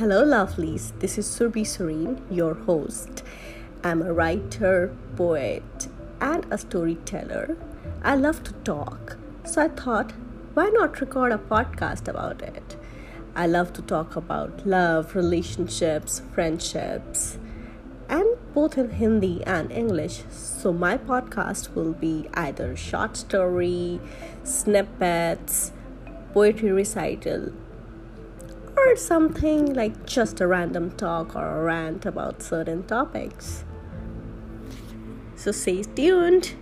Hello, lovelies. This is Surbi Serene, your host. I'm a writer, poet, and a storyteller. I love to talk, so I thought, why not record a podcast about it? I love to talk about love, relationships, friendships, and both in Hindi and English. So, my podcast will be either short story, snippets, poetry recital, something like just a random talk or a rant about certain topics. So stay tuned.